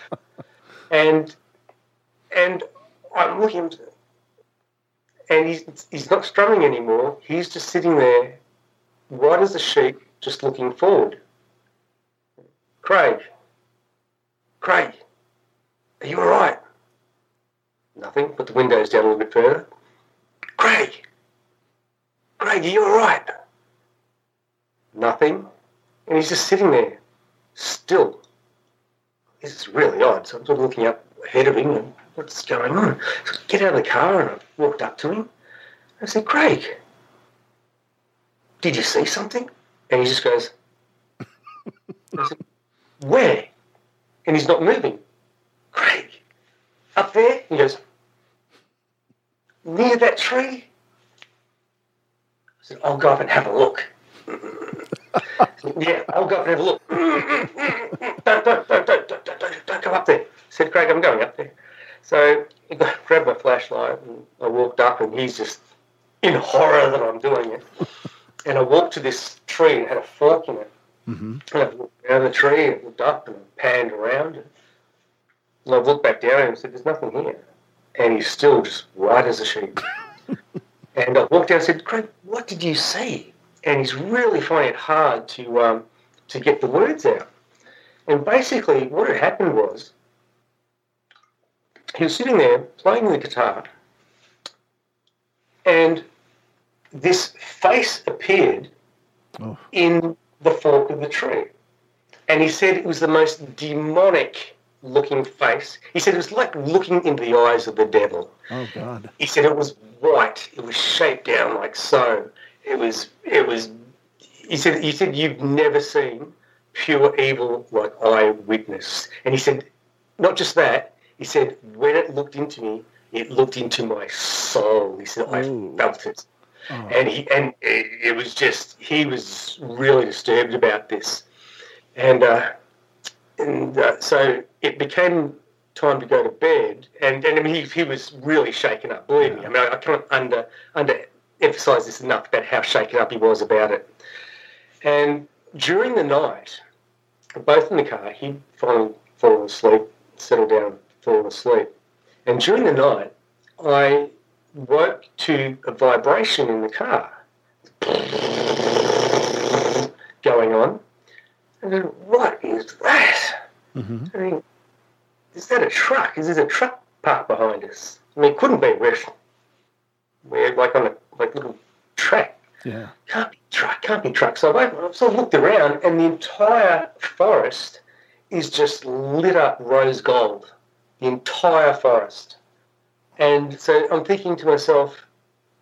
And and I'm looking, and he's he's not strumming anymore. He's just sitting there, white as a sheet, just looking forward. Craig, Craig, are you all right? Nothing. Put the windows down a little bit further. Craig, Craig, are you all right? Nothing. And he's just sitting there, still. This is really odd. So I'm sort of looking up ahead of him and what's going on? So I get out of the car and I walked up to him. I said, Craig, did you see something? And he just goes, I said, Where? And he's not moving. Craig, up there? He goes, Near that tree? I said, I'll go up and have a look. yeah, I'll go up and have a look. don't, don't, don't, don't, don't, don't, don't, don't go up there. I said, Craig, I'm going up there. So I grabbed my flashlight and I walked up and he's just in horror that I'm doing it. And I walked to this tree and had a fork in it.
Mm-hmm.
And I walked down the tree and looked up and panned around. And I looked back down and said, There's nothing here. And he's still just white as a sheet. and I walked down and said, Craig, what did you see? And he's really finding it hard to um, to get the words out. And basically, what had happened was he was sitting there playing the guitar, and this face appeared
Oh.
in the fork of the tree. And he said it was the most demonic looking face. He said it was like looking into the eyes of the devil.
Oh God.
He said it was white. It was shaped down like so. It was. It was. He said. He said you've never seen pure evil like I witnessed. And he said, not just that. He said when it looked into me, it looked into my soul. He said I felt it.
Oh.
And he and it, it was just he was really disturbed about this, and uh, and uh, so it became time to go to bed. And and I mean he, he was really shaken up. Believe me, I mean I, I can't under under emphasize this enough about how shaken up he was about it. And during the night, both in the car, he'd finally fallen asleep, settled down, fallen asleep. And during the night, I woke to a vibration in the car going on. And what is that?
hmm
I mean, is that a truck? Is there a truck parked behind us? I mean, it couldn't be. We're, we're like on a like little track.
Yeah.
Can't be truck. Can't be truck. So I so I looked around, and the entire forest is just lit up rose gold. The entire forest. And so I'm thinking to myself,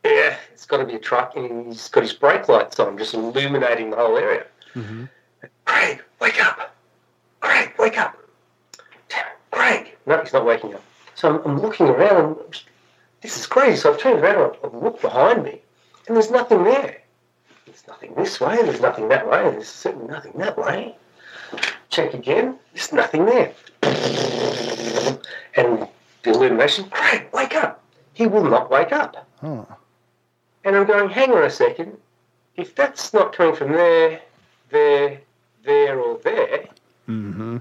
yeah, it's got to be a truck, and he's got his brake lights on, just illuminating the whole area.
hmm
Craig, wake up! Greg, wake up! Damn it, Craig! No, he's not waking up. So I'm, I'm looking around. And I'm just- this is crazy. So I've turned around and I've looked behind me, and there's nothing there. There's nothing this way. There's nothing that way. There's certainly nothing that way. Check again. There's nothing there. And the illumination. Craig, wake up! He will not wake up.
Huh.
And I'm going, hang on a second. If that's not coming from there, there, there, or there,
Mm-hmm.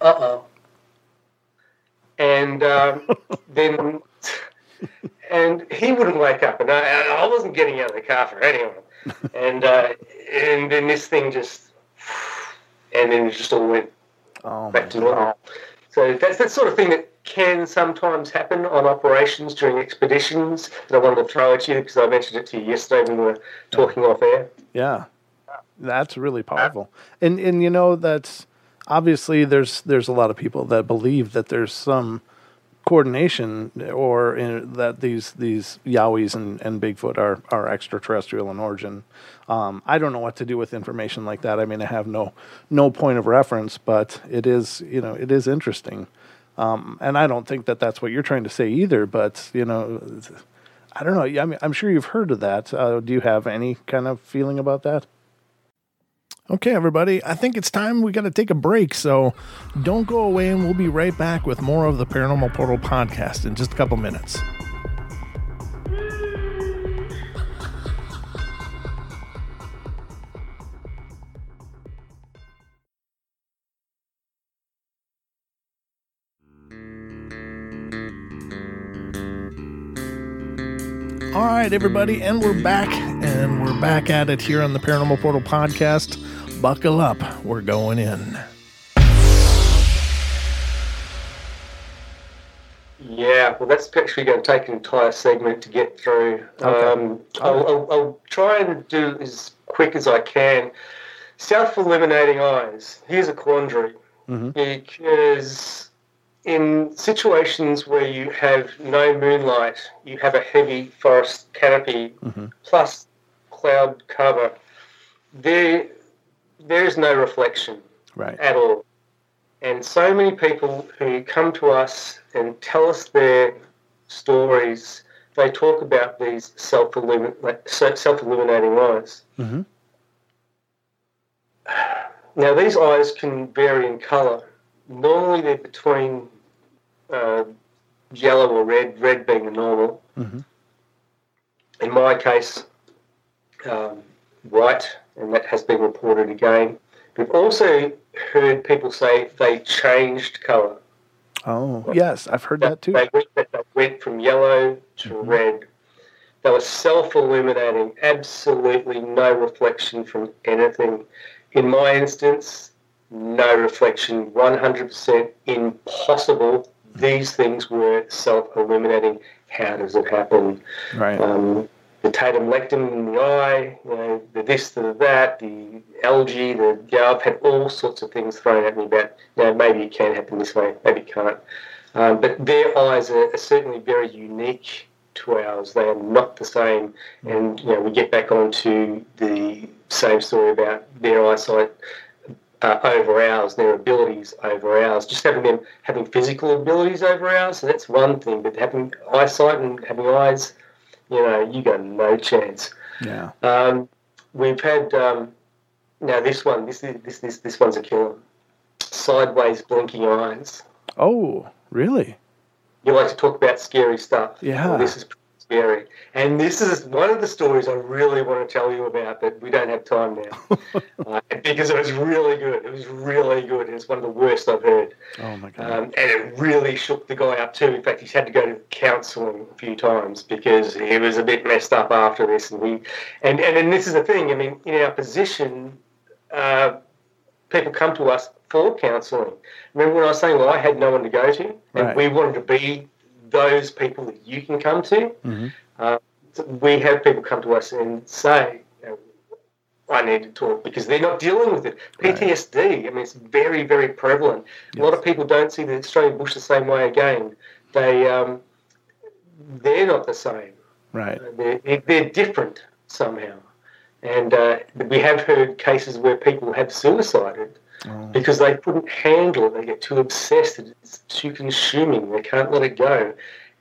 uh oh. And um, then, and he wouldn't wake up, and I, I wasn't getting out of the car for anyone. And uh, and then this thing just, and then it just all went
Oh
back to normal. So that's that sort of thing that can sometimes happen on operations during expeditions that I wanted to throw at you because I mentioned it to you yesterday when we were talking off air.
Yeah, that's really powerful. And and you know that's obviously there's there's a lot of people that believe that there's some coordination or in, that these these Yowies and, and Bigfoot are are extraterrestrial in origin. Um, I don't know what to do with information like that. I mean, I have no no point of reference, but it is you know it is interesting. Um, and I don't think that that's what you're trying to say either. But you know, I don't know. I mean, I'm sure you've heard of that. Uh, do you have any kind of feeling about that? Okay, everybody, I think it's time we got to take a break. So don't go away, and we'll be right back with more of the Paranormal Portal podcast in just a couple minutes. All right, everybody, and we're back, and we're back at it here on the Paranormal Portal podcast. Buckle up, we're going in.
Yeah, well, that's actually going to take an entire segment to get through.
Okay.
Um, I'll, I'll, I'll try and do as quick as I can. Self illuminating eyes. Here's a quandary
Mhm.
because in situations where you have no moonlight, you have a heavy forest canopy
Mhm.
plus cloud cover. There, there is no reflection
Right.
at all. And so many people who come to us and tell us their stories, they talk about these self illuminating eyes.
hmm
Now, these eyes can vary in colour. Normally, they're between uh, yellow or red, red being the normal.
hmm
In my case, um, white, and that has been reported again. We've also heard people say they changed colour.
Oh, yes, I've heard that too.
They went, they went from yellow to
Mhm.
red. They were self illuminating, absolutely no reflection from anything. In my instance, no reflection, 100% impossible. These things were self illuminating. How does it happen?
Right.
um, the tapetum lucidum in the eye, you know, the this, the that, the algae, the yeah, I've had all sorts of things thrown at me about, you know, maybe it can happen this way, maybe it can't. Um, but their eyes are, are certainly very unique to ours. They are not the same. And, you know, we get back onto the same story about their eyesight uh, over ours, their abilities over ours. Just having them having physical abilities over ours, so that's one thing. But having eyesight and having eyes, you know, you got no chance.
Yeah.
Um, we've had um, now this one. This is this this this one's a killer. Sideways blinking eyes.
Oh, really?
You like to talk about scary stuff.
Yeah.
Well, this is scary, and this is one of the stories I really want to tell you about, but we don't have time now uh, because it was really good. It was really good. It's one of the worst I've heard.
Oh my god.
Um, and it really shook the guy up too. In fact, he's had to go to counselling a few times because he was a bit messed up after this. And he, and, and, and this is the thing. I mean, in our position, uh, people come to us for counselling. Remember when I was saying, well, I had no one to go to, and
Right.
we wanted to be those people that you can come to.
hmm
So we have people come to us and say, you know, I need to talk because they're not dealing with it.
Right.
PTSD, I mean, it's very, very prevalent. A lot of people don't see the Australian bush the same way again. They, um, they're not the same.
Right.
They're, they're different somehow. And uh, we have heard cases where people have suicided
Oh.
because they couldn't handle it. They get too obsessed. It's too consuming. They can't let it go.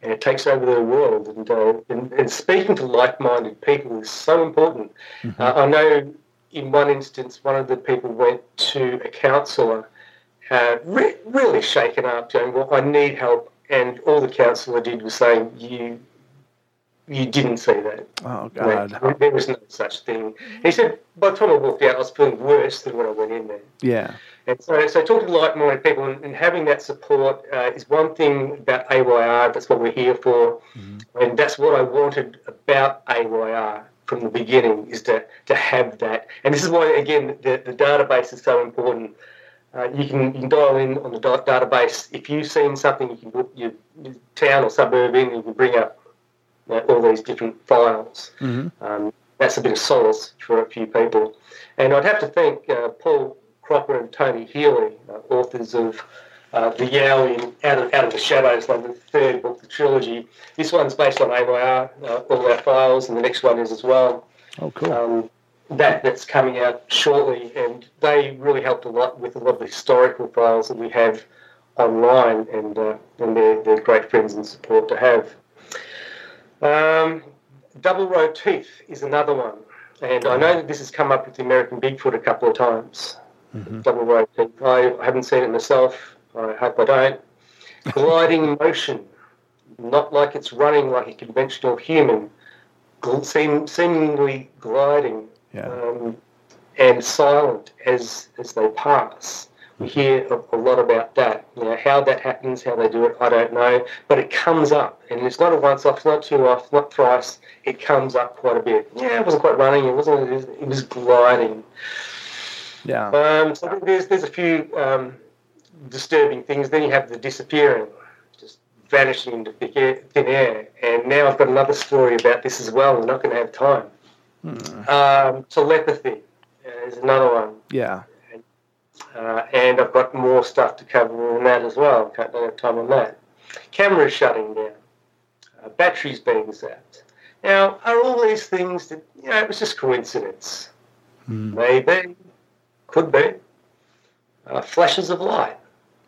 And it takes over their world. And, uh, and, and speaking to like minded people is so important.
Mhm.
Uh, I know in one instance, one of the people went to a counsellor, uh, re- really shaken up, going, Well, I need help. And all the counsellor did was saying, You you didn't say that.
Oh god.
There was no such thing. He said, by the time I walked out, I was feeling worse than when I went in there.
Yeah.
And so, so talking to like-minded people and, and having that support uh, is one thing about AYR. That's what we're here for,
Mhm.
and that's what I wanted about AYR from the beginning is to to have that. And this is why, again, the, the database is so important. Uh, you can you can dial in on the da- database. If you've seen something, you can put your, your town or suburb in, and you can bring up uh, all these different files.
hmm
Um, that's a bit of solace for a few people. And I'd have to thank uh, Paul Cropper and Tony Healy, uh, authors of uh, The Yowie Out of, Out of the Shadows, like the third book, the trilogy. This one's based on AYR, uh, all our files, and the next one is as well.
Oh, cool.
Um, that that's coming out shortly, and they really helped a lot with a lot of the historical files that we have online, and uh, and they're, they're great friends and support to have. Um, double row teeth is another one, and I know that this has come up with the American Bigfoot a couple of times.
hmm
Double row teeth. I haven't seen it myself. I hope I don't. Gliding motion, not like it's running like a conventional human, gl- seem, seemingly gliding
Yeah.
um, and silent as as they pass. We hear a, a lot about that. You know, how that happens, how they do it, I don't know. But it comes up, and it's not a once off, it's not two off, not thrice. It comes up quite a bit. Yeah, it wasn't quite running. It wasn't. It was, gliding.
Yeah.
Um, so there's there's a few um, disturbing things. Then you have the disappearing, just vanishing into thick air, thin air. And now I've got another story about this as well. We're not going to have time. Um, telepathy is another one.
Yeah.
Uh, and I've got more stuff to cover on that as well. Can't don't have time on that. Cameras shutting down, uh, batteries being zapped. Now, are all these things that you know it was just coincidence? Maybe, could be. Uh, flashes of light.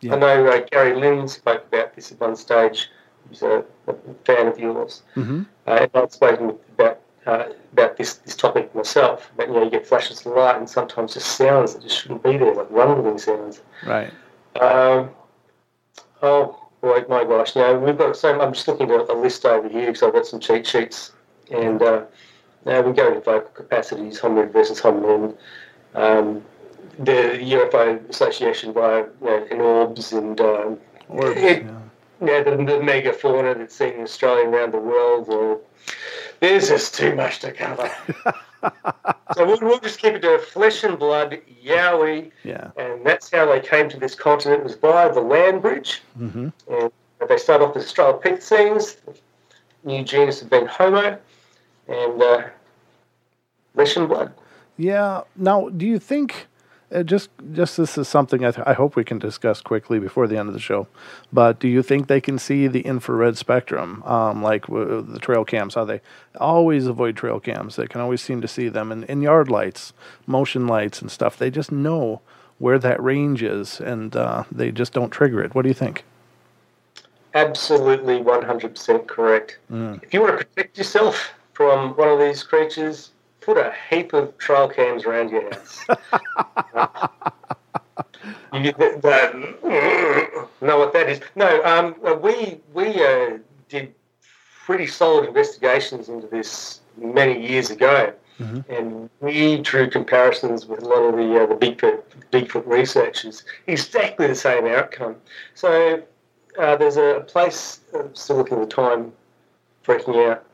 Yeah.
I know uh, Gary Lynn spoke about this at one stage. He's a, a fan of yours.
hmm
Uh, and I've spoken about uh, about this, this topic myself. But you know, you get flashes of light and sometimes just sounds that just shouldn't be there, like rumbling sounds.
Right.
Um, oh boy, my gosh! You know, we've got so. I'm just looking at a list over here because I've got some cheat sheets, and uh, now we go into vocal capacities, hominid versus hominid. Um, the UFO Association by you know, in orbs and um,
Orbs,
it-
yeah.
yeah, the, the mega fauna that's seen in Australia and around the world. Or, there's just too much to cover. so we'll, we'll just keep it to flesh and blood, Yowie,
Yeah.
and that's how they came to this continent. Was via the land bridge,
hmm
and they start off as Australopithecines. New genus had been Homo, and uh, flesh and blood.
Yeah. Now, do you think uh, just just this is something I, th- I hope we can discuss quickly before the end of the show, but do you think they can see the infrared spectrum, um, like w- the trail cams? How they always avoid trail cams? They can always seem to see them in, in yard lights, motion lights, and stuff. They just know where that range is, and uh, they just don't trigger it. What do you think?
Absolutely 100% correct. If you want to protect yourself from one of these creatures, put a heap of trail cams around your house. you, that, that- know what that is? No, um, we we uh, did pretty solid investigations into this many years ago, and we drew comparisons with a lot of the uh, the Bigfoot Bigfoot researchers. Exactly the same outcome. So uh, there's a place, uh, still looking at the time, freaking out.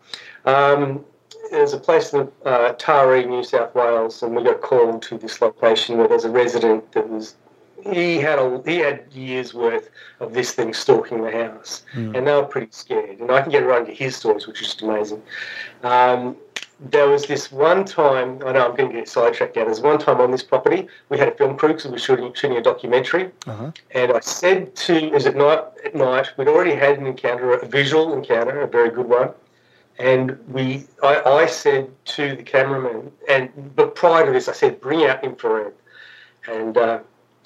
Um, there's a place in uh, Taree, New South Wales, and we got called to this location where there's a resident that was. He had a he had years worth of this thing stalking the house, and they were pretty scared. And I can get around to his stories, which is just amazing. Um, there was this one time. I know I'm going to get sidetracked now. There's one time on this property we had a film crew because we were shooting shooting a documentary,
Uh-huh.
and I said to, "Is it night, at night, we'd already had an encounter, a visual encounter, a very good one. And we, I, I said to the cameraman, and but prior to this, I said, bring out infrared. And uh,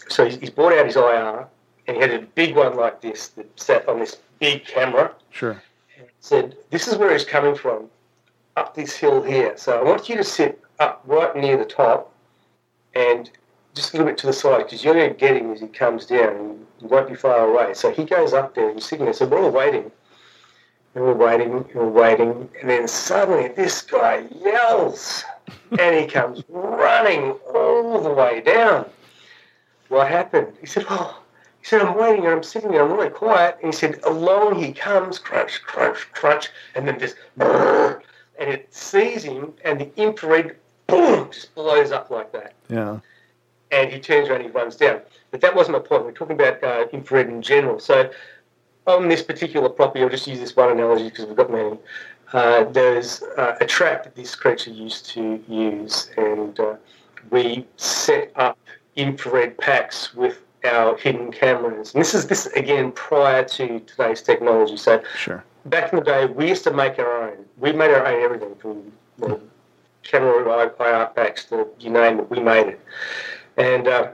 so he's, he's brought out his IR, and he had a big one like this that sat on this big camera.
Sure.
Said, this is where he's coming from, up this hill here. So I want you to sit up right near the top, and just a little bit to the side because you're going to get him as he comes down and you won't be far away. So he goes up there and he's sitting there. So we're all waiting. And we're waiting and we're waiting. And then suddenly this guy yells and he comes running all the way down. What happened? He said, Oh, he said, I'm waiting and I'm sitting there, I'm really quiet. And he said, Along he comes, crunch, crunch, crunch, and then just brrr, and it sees him and the infrared boom just blows up like that
Yeah.
and he turns around and he runs down. But that wasn't my point. We're talking about uh, infrared in general. So on this particular property, I'll just use this one analogy because we've got many. Uh, there's uh, a trap that this creature used to use, and uh, we set up infrared packs with our hidden cameras. And this is this again prior to today's technology. So
Sure.
back in the day, we used to make our own. We made our own everything from the camera IR packs to you name it, we made it. And uh,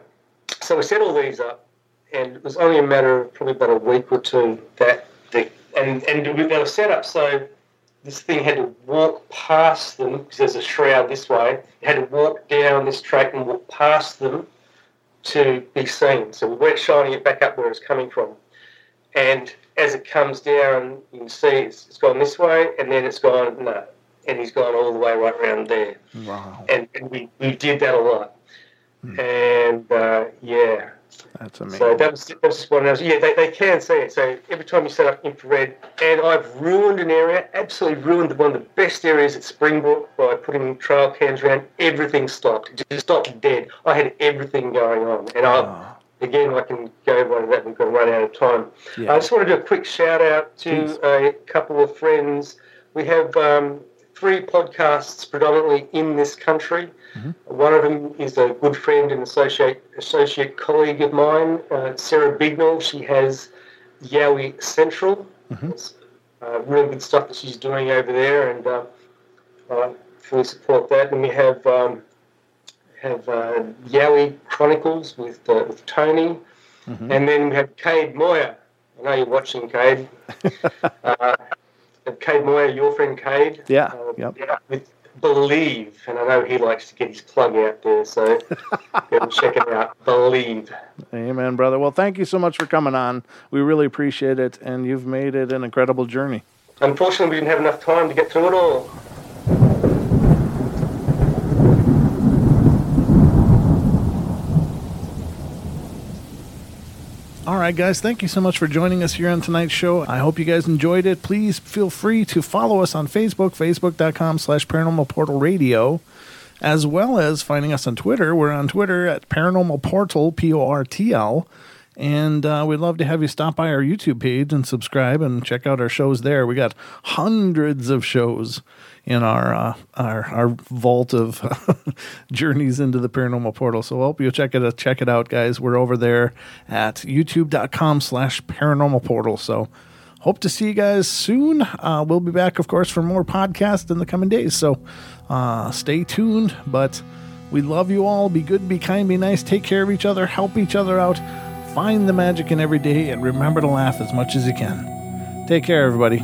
so we set all these up, and it was only a matter of probably about a week or two that the and and they were set up so this thing had to walk past them because there's a shroud this way. It had to walk down this track and walk past them to be seen. So we weren't shining it back up where it's coming from. And as it comes down, you can see it's, it's gone this way, and then it's gone no, and he's gone all the way right around there
Wow.
and, and we, we did that a lot. And uh, yeah,
That's amazing.
So that was, that was just one of those. Yeah, they, they can see it. So every time you set up infrared, and I've ruined an area, absolutely ruined one of the best areas at Springbrook by putting trail cams around. Everything stopped. It just stopped dead. I had everything going on, and I. Again, I can go over that. We've got to run out of time.
Yeah.
I just want to do a quick shout out to
Please.
a couple of friends. We have um, three podcasts predominantly in this country. One of them is a good friend and associate associate colleague of mine, uh, Sarah Bignall. She has Yowie Central. It's, uh, really good stuff that she's doing over there, and uh, I fully support that. And we have um, have uh, Yowie Chronicles with uh, with Tony, and then we have Cade Moyer. I know you're watching, Cade. uh, Cade Moyer, your friend Cade.
Yeah,
Uh,
yep.
With Believe, and I know he likes to get his plug out there, so go check it out. Believe.
Amen, brother. Well, thank you so much for coming on. We really appreciate it, and you've made it an incredible journey.
Unfortunately, we didn't have enough time to get through it all.
All right, guys, thank you so much for joining us here on tonight's show. I hope you guys enjoyed it. Please feel free to follow us on Facebook, facebook.com slash paranormal portal radio, as well as finding us on Twitter. We're on Twitter at paranormal portal, P O R T L. And uh, we'd love to have you stop by our YouTube page and subscribe and check out our shows there. We got hundreds of shows in our uh, our our vault of journeys into the paranormal portal. So I hope you'll check it check it out, guys. We're over there at youtube.com slash paranormal portal. So hope to see you guys soon. Uh, we'll be back, of course, for more podcasts in the coming days. So uh, stay tuned. But we love you all. Be good, be kind, be nice. Take care of each other. Help each other out. Find the magic in every day and remember to laugh as much as you can. Take care, everybody.